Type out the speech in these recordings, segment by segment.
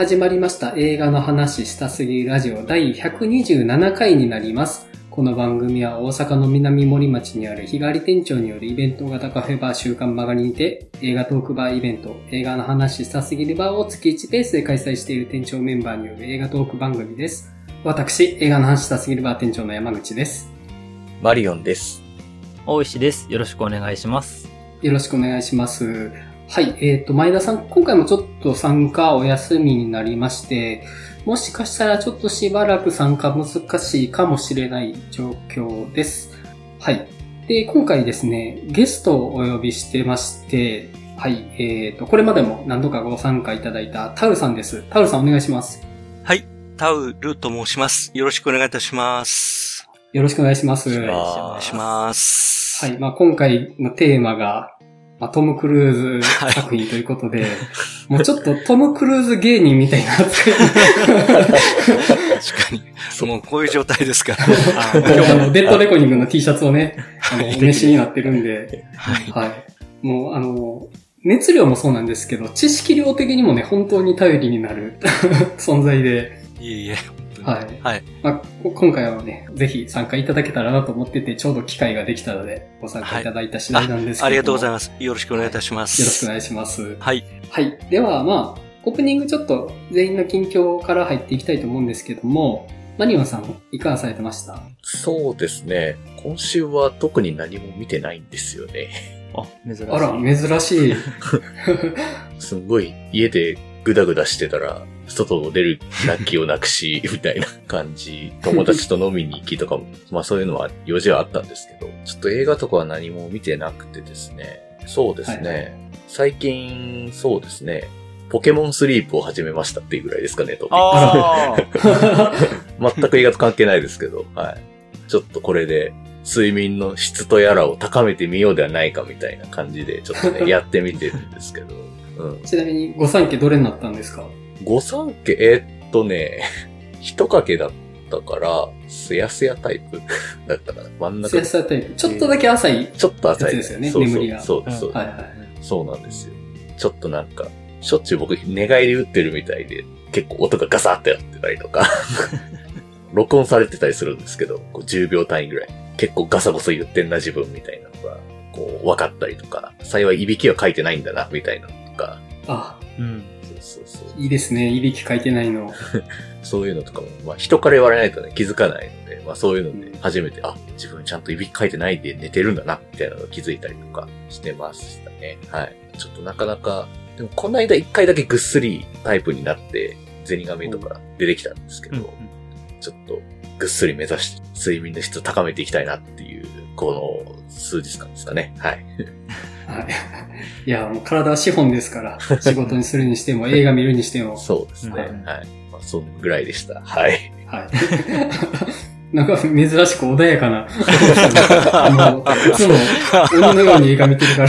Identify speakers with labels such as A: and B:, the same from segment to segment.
A: 始まりました映画の話したすぎラジオ第127回になります。この番組は大阪の南森町にある日帰り店長によるイベント型カフェバー週刊曲がりにて映画トークバーイベント映画の話したすぎるバーを月1ペースで開催している店長メンバーによる映画トーク番組です。私、映画の話したすぎるバー店長の山口です。
B: マリオンです。
C: 大石です。よろしくお願いします。
A: よろしくお願いします。はい、えっ、と、前田さん、今回もちょっと参加お休みになりまして、もしかしたらちょっとしばらく参加難しいかもしれない状況です。はい。で、今回ですね、ゲストをお呼びしてまして、はい、えっ、と、これまでも何度かご参加いただいたタウルさんです。タウルさんお願いします。
D: はい、タウルと申します。よろしくお願いいたします。
A: よろしくお願いします。
B: お願いします
D: お願いします。
A: はい。まあ、今回のテーマが、まあ、トム・クルーズ作品ということで、もうちょっとトム・クルーズ芸人みたいな扱い。
D: 確かに。もうこういう状態ですから。
A: 今 日あの、デッドレコニングの T シャツをね、あの、お召しになってるんで、
D: はい。
A: はい。もう、あの、熱量もそうなんですけど、知識量的にもね、本当に頼りになる 存在で、
D: いえいえ。
A: はい。
D: はい。
A: まあ、こ今回はね、ぜひ参加いただけたらなと思ってて、ちょうど機会ができたので、ご参加いただいた次第なんですけど、
D: ありがとうござい
A: ま
D: ます。よろしくお願いいたします。
A: よろしくお願いします。
D: はい。
A: はい。では、まあ、オープニングちょっと全員の近況から入っていきたいと思うんですけども、マニオンさん、いかがされてました？
B: そうですね。今週は特に何も見てないんですよね。
C: あ、珍しい。
A: あら、珍しい。
B: すんごい家でグダグダしてたら、外を出る楽器をなくし、みたいな感じ。友達と飲みに行きとかも、まあそういうのは用事はあったんですけど、ちょっと映画とかは何も見てなくてですね。そうですね。
A: はいは
B: 最近、そうですね。ポケモンスリープを始めましたっていうぐらいですかね、トピック
C: ああ、
B: 全く映画と関係ないですけど、はい。ちょっとこれで、睡眠の質とやらを高めてみようではないかみたいな感じで、ちょっとね、やってみてるんですけど。うん。
A: ちなみに、御三家どれになったんですか？
B: 御三家、えーっとね、一掛けだったから、すやすやタイプ だったかな。真ん中
A: スヤスヤタイプ。ちょっとだけ浅い。
B: ちょっと浅い
A: ですよね
B: そうそう
A: 眠りが
B: そうそう、
A: はいはい。
B: そうなんですよ。ちょっとなんか、しょっちゅう僕寝返り打ってるみたいで、結構音がガサってなってたりとか、録音されてたりするんですけど、こう10秒単位ぐらい。結構ガサゴソ言ってんな自分みたいなのが、こう分かったりとか、幸いいびきは書いてないんだな、みたいなか、
A: あ、
C: うん。
B: そうそうそう。
A: いいですね。いびき書いてないの。
B: そういうのとかも、まあ人から言われないとね、気づかないので、まあそういうので初めて、あ、自分ちゃんといびき書いてないで寝てるんだな、みたいなのを気づいたりとかしてましたね。はい。ちょっとなかなか、でもこの間一回だけぐっすりタイプになって、ゼニガメとか出てきたんですけど、
C: うん
B: ちょっとぐっすり目指して睡眠の質を高めていきたいなっていう、この数日間ですかね。はい。
A: はい。いや、もう体は資本ですから、仕事にするにしても、映画見るにしても。
B: そうですね。
A: はい
B: はい。まあ、そのぐらいでした。はい。
A: はい。なんか珍しく穏やかな。あの、いつも鬼のように映画見てるから。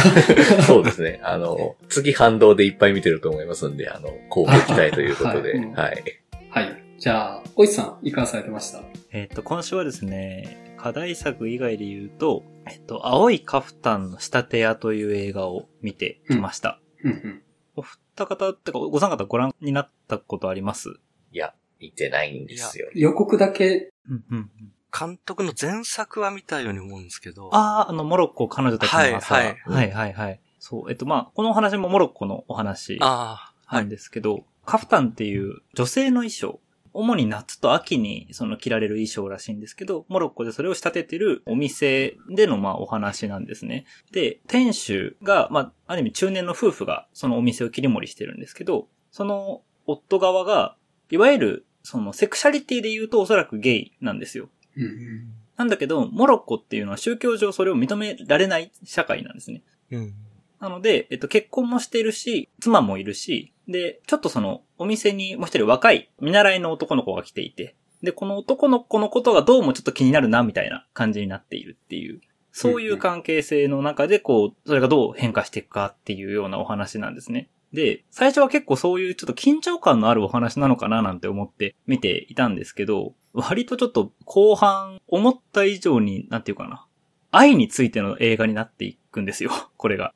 B: そうですね。あの、次反動でいっぱい見てると思いますんで、あの、こうご期待ということで、
A: あ
B: はい。
A: はい。じゃあ、おいさん、いかがされてました？
C: えっ、と、今週はですね、課題作以外で言うと、えっ、と、青いカフタンの仕立て屋という映画を見てきました。
A: うんうん。
C: お二方ってか、ご三方ご覧になったことあります？
B: いや、見てないんですよ。
A: 予告だけ、
C: うんうん。
D: 監督の前作は見たように思うんですけど。
C: ああ、あの、モロッコ彼女たちの朝。
D: はい
C: は
D: はいい
C: はいはいそう、えっと、まあ、このお話もモロッコのお話。なんですけど、カフタンっていう女性の衣装、主に夏と秋にその着られる衣装らしいんですけど、モロッコでそれを仕立ててるお店でのまあお話なんですね。で、店主が、まあ、ある意味中年の夫婦がそのお店を切り盛りしてるんですけど、その夫側が、いわゆるそのセクシャリティで言うとおそらくゲイなんですよ。
A: うん
C: なんだけど、モロッコっていうのは宗教上それを認められない社会なんですね。
D: うん。
C: なので、えっと、結婚もしてるし、妻もいるし、で、ちょっとその、お店にもう一人若い見習いの男の子が来ていて、で、この男の子のことがどうもちょっと気になるな、みたいな感じになっているっていう、そういう関係性の中で、こう、それがどう変化していくかっていうようなお話なんですね。で、最初は結構そういうちょっと緊張感のあるお話なのかななんて思って見ていたんですけど、割とちょっと後半思った以上に、なんていうかな、愛についての映画になっていくんですよ、これが。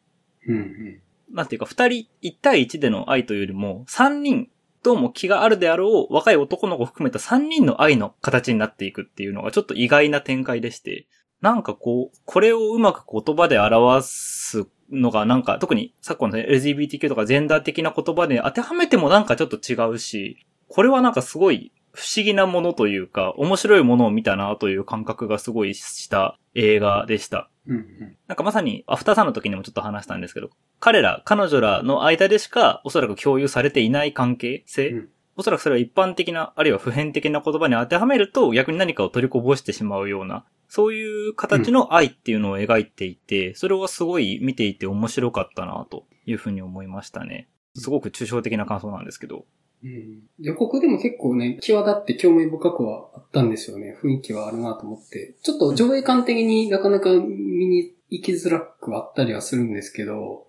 A: うんうん。
C: なんていうか、二人、一対一での愛というよりも、三人どうも気があるであろう若い男の子含めた3人の愛の形になっていくっていうのがちょっと意外な展開でして、なんかこう、これをうまく言葉で表すのがなんか、特に昨今の LGBTQ とかジェンダー的な言葉で当てはめてもなんかちょっと違うし、これはなんかすごい不思議なものというか、面白いものを見たなという感覚がすごいした映画でした。
A: うんうん。
C: なんかまさに、アフターさんの時にもちょっと話したんですけど、彼ら、彼女らの間でしかおそらく共有されていない関係性、
A: うん
C: おそらくそれは一般的な、あるいは普遍的な言葉に当てはめると逆に何かを取りこぼしてしまうような、そういう形の愛っていうのを描いていて、それはすごい見ていて面白かったなというふうに思いましたね。すごく抽象的な感想なんですけど。
A: うん予告でも結構ね、際立って興味深くはあったんですよね。雰囲気はあるなと思って。ちょっと上映感的になかなか見に行きづらくはあったりはするんですけど、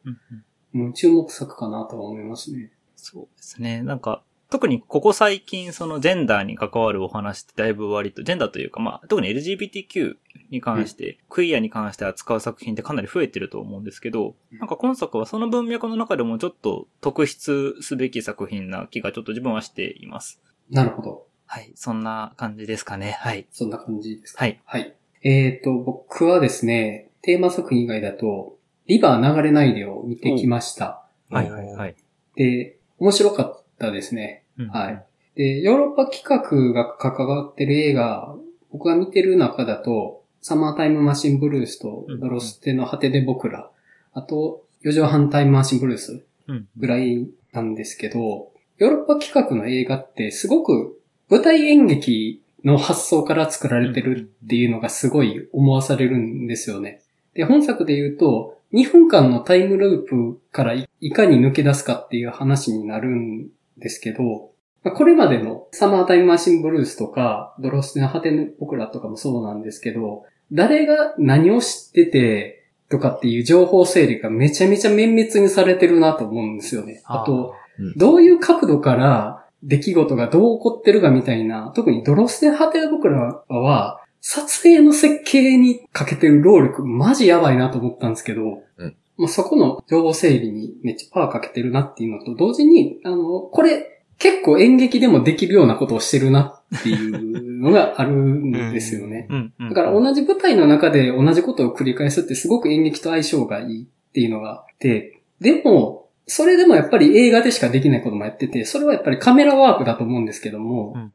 A: うん、注目作かなとは思いますね。
C: そうですね。なんか、特にここ最近そのジェンダーに関わるお話ってだいぶ割と、ジェンダーというかまあ、特に LGBTQ に関して、クイアに関して扱う作品ってかなり増えてると思うんですけど、
A: うん
C: なんか今作はその文脈の中でもちょっと特筆すべき作品な気がちょっと自分はしています。
A: なるほど。
C: はい。そんな感じですかね。はい。
A: そんな感じですか。
C: はい。
A: はい。えっ、と、僕はですね、テーマ作品以外だと、リバー流れないでを見てきました。
C: はいはいはい。
A: で、面白かったですね。
C: うん
A: はい。で、ヨーロッパ企画が関わってる映画、僕が見てる中だと、サマータイムマシンブルースと
C: うん
A: ドロステの果てで僕ら、あと、四畳半タイムマシンブルース
C: うん。
A: ぐらいなんですけど、ヨーロッパ企画の映画ってすごく舞台演劇の発想から作られてるっていうのがすごい思わされるんですよね。で、本作で言うと、2分間のタイムループからいいかに抜け出すかっていう話になるんですけど、まあこれまでのサマータイムマシンブルースとか、ドロステの果ての僕らとかもそうなんですけど、誰が何を知っててとかっていう情報整理がめちゃめちゃ綿密にされてるなと思うんですよね。あと、どういう角度から出来事がどう起こってるかみたいな、特にドロステの果ての僕らは、撮影の設計にかけてる労力、マジやばいなと思ったんですけど、
B: うん
A: まあ、そこの情報整理にめっちゃパワーかけてるなっていうのと、同時に、あの、これ、結構演劇でもできるようなことをしてるなっていうのがあるんですよね。だから同じ舞台の中で同じことを繰り返すってすごく演劇と相性がいいっていうのがあって、でも、それでもやっぱり映画でしかできないこともやってて、それはやっぱりカメラワークだと思うんですけども、
C: うん
B: うん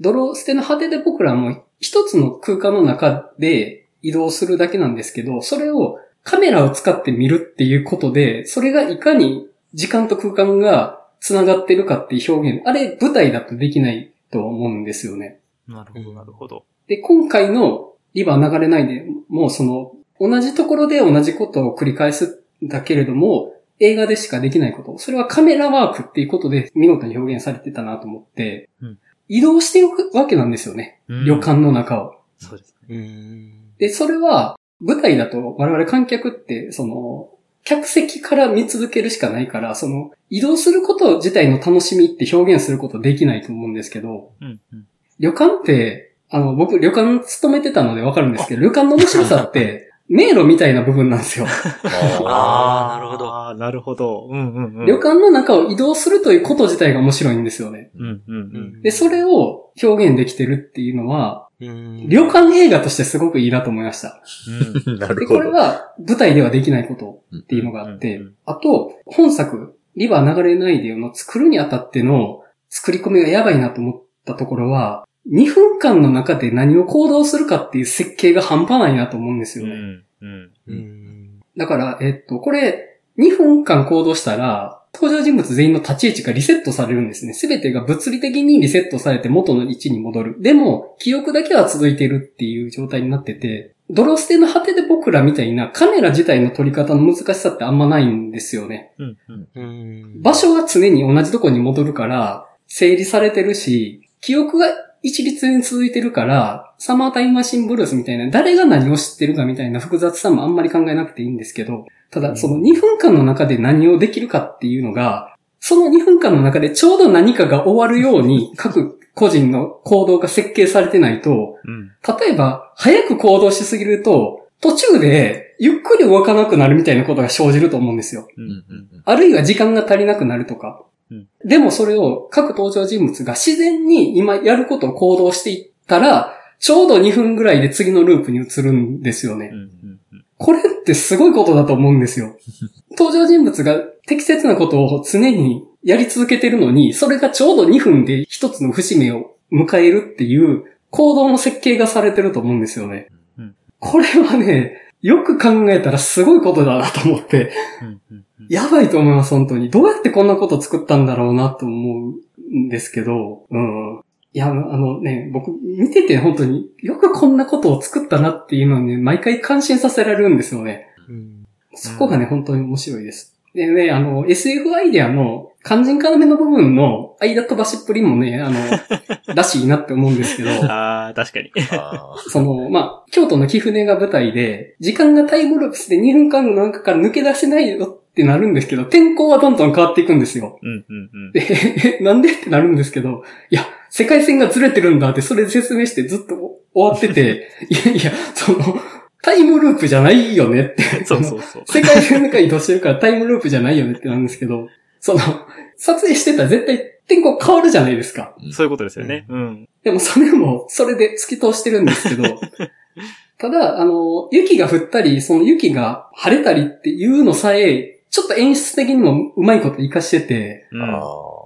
A: ドロステの果てで僕らも一つの空間の中で移動するだけなんですけど、それをカメラを使って見るっていうことで、それがいかに時間と空間が繋がってるかっていう表現、あれ舞台だとできないと思うんですよね。
C: なるほど、なるほど。
A: で、今回のリバー流れないで、もうその、同じところで同じことを繰り返すんだけれども、映画でしかできないこと。それはカメラワークっていうことで見事に表現されてたなと思って、
C: うん
A: 移動していくわけなんですよね。
C: うん
A: 旅館の中を。
C: そうですね。
D: うーん。
A: で、それは、舞台だと我々観客って、その、客席から見続けるしかないから、その、移動すること自体の楽しみって表現することできないと思うんですけど、
C: うん。うん。
A: 旅館って、あの、僕、旅館勤めてたのでわかるんですけど、旅館の面白さって、迷路みたいな部分なんですよ。
D: あーなるほど
C: ああ、なるほど。うんうんうん。
A: 旅館の中を移動するということ自体が面白いんですよね。
C: うんうんうん。
A: で、それを表現できてるっていうのは、旅館映画としてすごくいいなと思いました。
C: うん。
A: で、
B: なるほど。
A: これは舞台ではできないことっていうのがあって
C: うんうんうん、
A: あと、本作、リバー流れないでよの作るにあたっての作り込みがやばいなと思ったところは、2分間の中で何を行動するかっていう設計が半端ないなと思うんですよね。
C: うん。うん。
D: うーん。
A: だから、えっと、これ、2分間行動したら、登場人物全員の立ち位置がリセットされるんですね。すべてが物理的にリセットされて元の位置に戻る。でも、記憶だけは続いているっていう状態になってて、ドロステの果てで僕らみたいなカメラ自体の撮り方の難しさってあんまないんですよね。
C: うん。うん。
A: 場所が常に同じとこに戻るから、整理されてるし、記憶が一律に続いてるから、サマータイムマシンブルースみたいな、誰が何を知ってるかみたいな複雑さもあんまり考えなくていいんですけど、ただその2分間の中で何をできるかっていうのが、その2分間の中でちょうど何かが終わるように各個人の行動が設計されてないと、
C: うん。
A: 例えば、早く行動しすぎると、途中でゆっくり動かなくなるみたいなことが生じると思うんですよ。あるいは時間が足りなくなるとか。
C: うん
A: でもそれを各登場人物が自然に今やることを行動していったら、ちょうど2分ぐらいで次のループに移るんですよね。これってすごいことだと思うんですよ。登場人物が適切なことを常にやり続けてるのに、それがちょうど2分で一つの節目を迎えるっていう行動の設計がされてると思うんですよね。
C: うん
A: これはね、よく考えたらすごいことだなと思って、やばいと思います、本当に。どうやってこんなこと作ったんだろうなと思うんですけど、うん。いや、あのね、僕見てて本当によくこんなことを作ったなっていうのにね、毎回感心させられるんですよね。
D: うん
A: そこがね、本当に面白いです。でね、あの、SF アイデアの肝心要の部分の間飛ばしっぷりもね、あの、らしいなって思うんですけど、
C: ああ、確かに。
B: あ
A: その、まあ、京都の貴船が舞台で、時間がタイムループして2分間の中から抜け出せないよってなるんですけど、天候はどんどん変わっていくんですよ。
C: うんうんうん。
A: で、え なんでってなるんですけど、いや、世界線がずれてるんだって、それで説明してずっと終わってて、いやいや、その、タイムループじゃないよねって。
C: そうそうそう。
A: 世界線の中に移動してるからタイムループじゃないよねってなんですけど、その、撮影してたら絶対天候変わるじゃないですか。
C: そういうことですよね。うん。
A: でもそれも、それで突き通してるんですけど、ただ、あの、雪が降ったり、その雪が晴れたりっていうのさえ、ちょっと演出的にもうまいこと活かしてて、
C: うん。
B: あ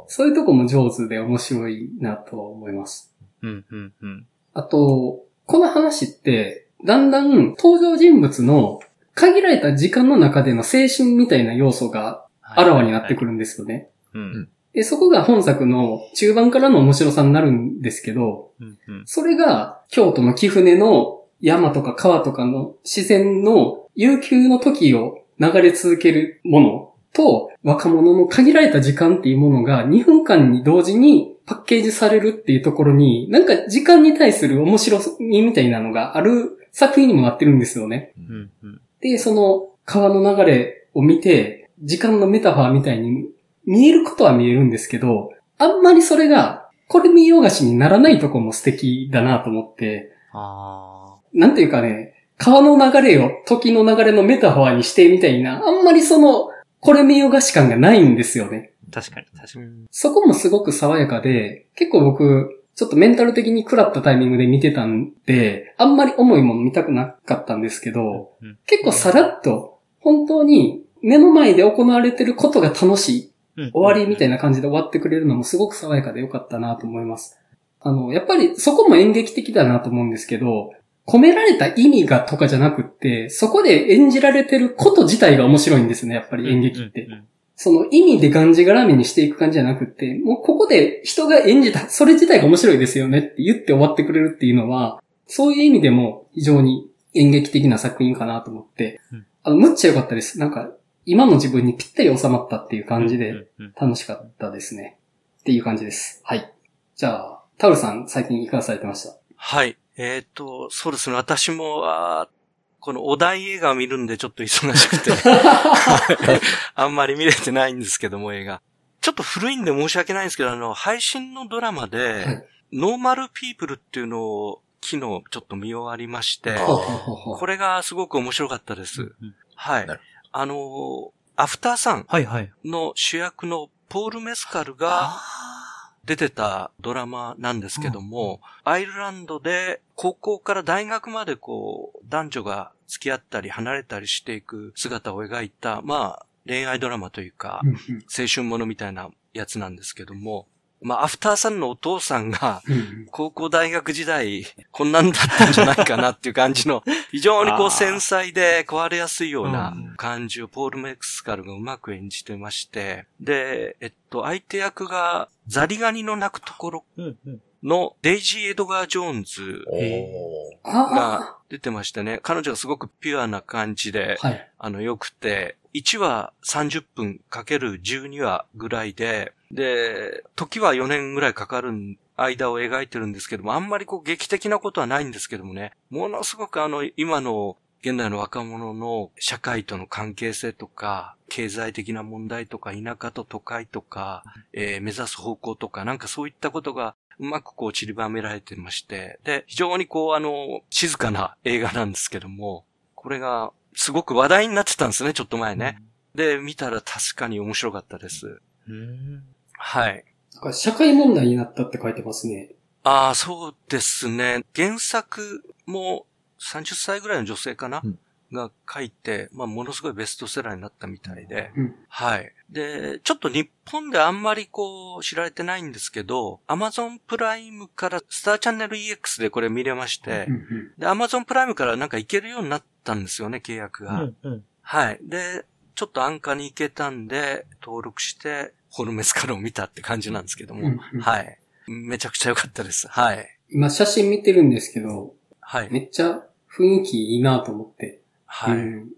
A: そういうとこも上手で面白いなとは思います。
C: うんうんうん。
A: あと、この話って、だんだん登場人物の限られた時間の中での青春みたいな要素があらわになってく
C: る。
A: るんですよね。
C: うん。
A: で、そこが本作の中盤からの面白さになるんですけど、
C: うんうん。
A: それが京都の貴船の山とか川とかの自然の悠久の時を流れ続けるものと若者の限られた時間っていうものが2分間に同時にパッケージされるっていうところになんか時間に対する面白みみたいなのがある作品にもなってるんですよね。
C: うんうん。
A: で、その川の流れを見て時間のメタファーみたいに見えることは見えるんですけど、あんまりそれがこれ見よがしにならないとこも素敵だなと思って、
C: あ
A: なんていうかね、川の流れを時の流れのメタファーにしてみたいな、あんまりその、これ見よがし感がないんですよね。
C: あ。確かに、確かに。
A: そこもすごく爽やかで、結構僕、ちょっとメンタル的に食らったタイミングで見てたんで、あんまり重いもの見たくなかったんですけど、
C: うん
A: 結構さらっと、本当に目の前で行われてることが楽しい、
C: うん
A: 終わりみたいな感じで終わってくれるのもすごく爽やかでよかったなと思います。あの、やっぱりそこも演劇的だなと思うんですけど、込められた意味がとかじゃなくって、そこで演じられてること自体が面白いんですね、やっぱり演劇って。
C: うんうん
A: その意味でがんじがらめにしていく感じじゃなくって、もうここで人が演じた、それ自体が面白いですよねって言って終わってくれるっていうのは、そういう意味でも非常に演劇的な作品かなと思って
C: うん、
A: あの、むっちゃ良かったです。なんか、今の自分にぴったり収まったっていう感じで楽しかったですね。っていう感じです。はい。じゃあ、 Taulさん最近いかがされてました？
D: はい。えっ、と、そうですね。私も、このお題映画を見るんでちょっと忙しくて、あんまり見れてないんですけども、映画。ちょっと古いんで申し訳ないんですけど、あの、配信のドラマで、
A: はい
D: ノーマルピープルっていうのを昨日ちょっと見終わりまして、これがすごく面白かったです。
C: うん
D: はい。あの、アフターさん
C: はいはい。
D: の主役のポール・メスカルが出てたドラマなんですけども、アイルランドで高校から大学までこう、男女が付き合ったり離れたりしていく姿を描いた、まあ、恋愛ドラマというか、
A: うんうん。
D: 青春ものみたいなやつなんですけども、まあ、アフターさんのお父さんが、
A: うんうん。
D: 高校大学時代、こんなんだったんじゃないかなっていう感じの、非常にこう繊細で壊れやすいような
C: うん
D: 感じをポール・メクスカルがうまく演じてまして、で、えっと、相手役がザリガニの鳴くところ。のデイジー・エドガー・ジョーンズ
B: お
C: へ
B: ー
A: あ
D: 出てましてね、彼女がすごくピュアな感じで
A: あ、、はい。
D: あの、良くて、1話30分かける12話ぐらいで、で、時は4年ぐらいかかる間を描いてるんですけども、あんまりこう劇的なことはないんですけどもね、ものすごくあの、今の現代の若者の社会との関係性とか、経済的な問題とか、田舎と都会とか、えー目指す方向とか、なんかそういったことがうまくこう散りばめられてまして、で、非常にこうあの、静かな映画なんですけども、これがすごく話題になってたんですね、ちょっと前ね。で、見たら確かに面白かったです。
C: うん。
D: はい。
A: なんか社会問題になったって書いてますね。
D: ああ、そうですね。原作も30歳ぐらいの女性かな、
B: うん
D: が書いて、まあ、ものすごいベストセラーになったみたいで。
A: うん。
D: はい。で、ちょっと日本であんまりこう知られてないんですけど、Amazon プライムからスターチャンネル EX でこれ見れまして、
A: うんうん。
D: で、Amazon プライムからなんか行けるようになったんですよね、契約が。
C: うんうん。
D: はい。で、ちょっと安価に行けたんで、登録して、ホルメスカルを見たって感じなんですけども。
A: うんうん
D: はい。めちゃくちゃ良かったです。はい。
A: 今写真見てるんですけど、
D: はい。
A: めっちゃ雰囲気いいなと思って。
D: はい。
A: うん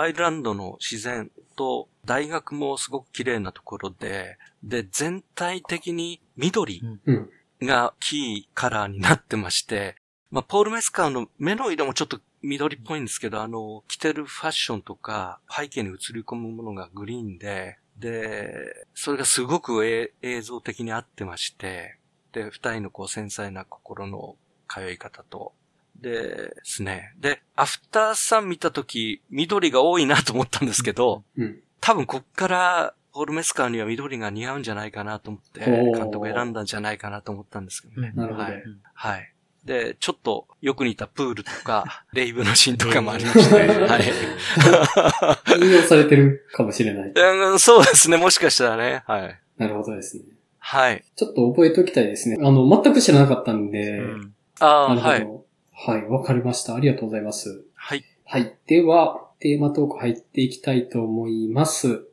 D: アイルランドの自然と大学もすごく綺麗なところで、で、全体的に緑
A: うん。
D: がキーカラーになってまして、まあ、ポール・メスカーの目の色もちょっと緑っぽいんですけど、あの、着てるファッションとか背景に映り込むものがグリーンで、で、それがすごくえ映像的に合ってまして、で、二人のこう繊細な心の通い方と、でですね。で、アフターさん見たとき、緑が多いなと思ったんですけど、
A: うん。
D: 多分こっから、ポール・メスカーには緑が似合うんじゃないかなと思って、監督選んだんじゃないかなと思ったんですけどね。
A: なるほど
D: はい。はい。で、ちょっとよく似たプールとか、レイブのシーンとかもありまして、はい。
A: 引用されてるかもしれない。
D: うんそうですね、もしかしたらね。はい。
A: なるほどですね。
D: はい。
A: ちょっと覚えておきたいですね。あの、全く知らなかったんで、
C: うん
D: ああ、
A: なるほど。
D: はい。
A: はい、わかりました。ありがとうございます。
D: はい。
A: はい。では、テーマトーク入っていきたいと思います。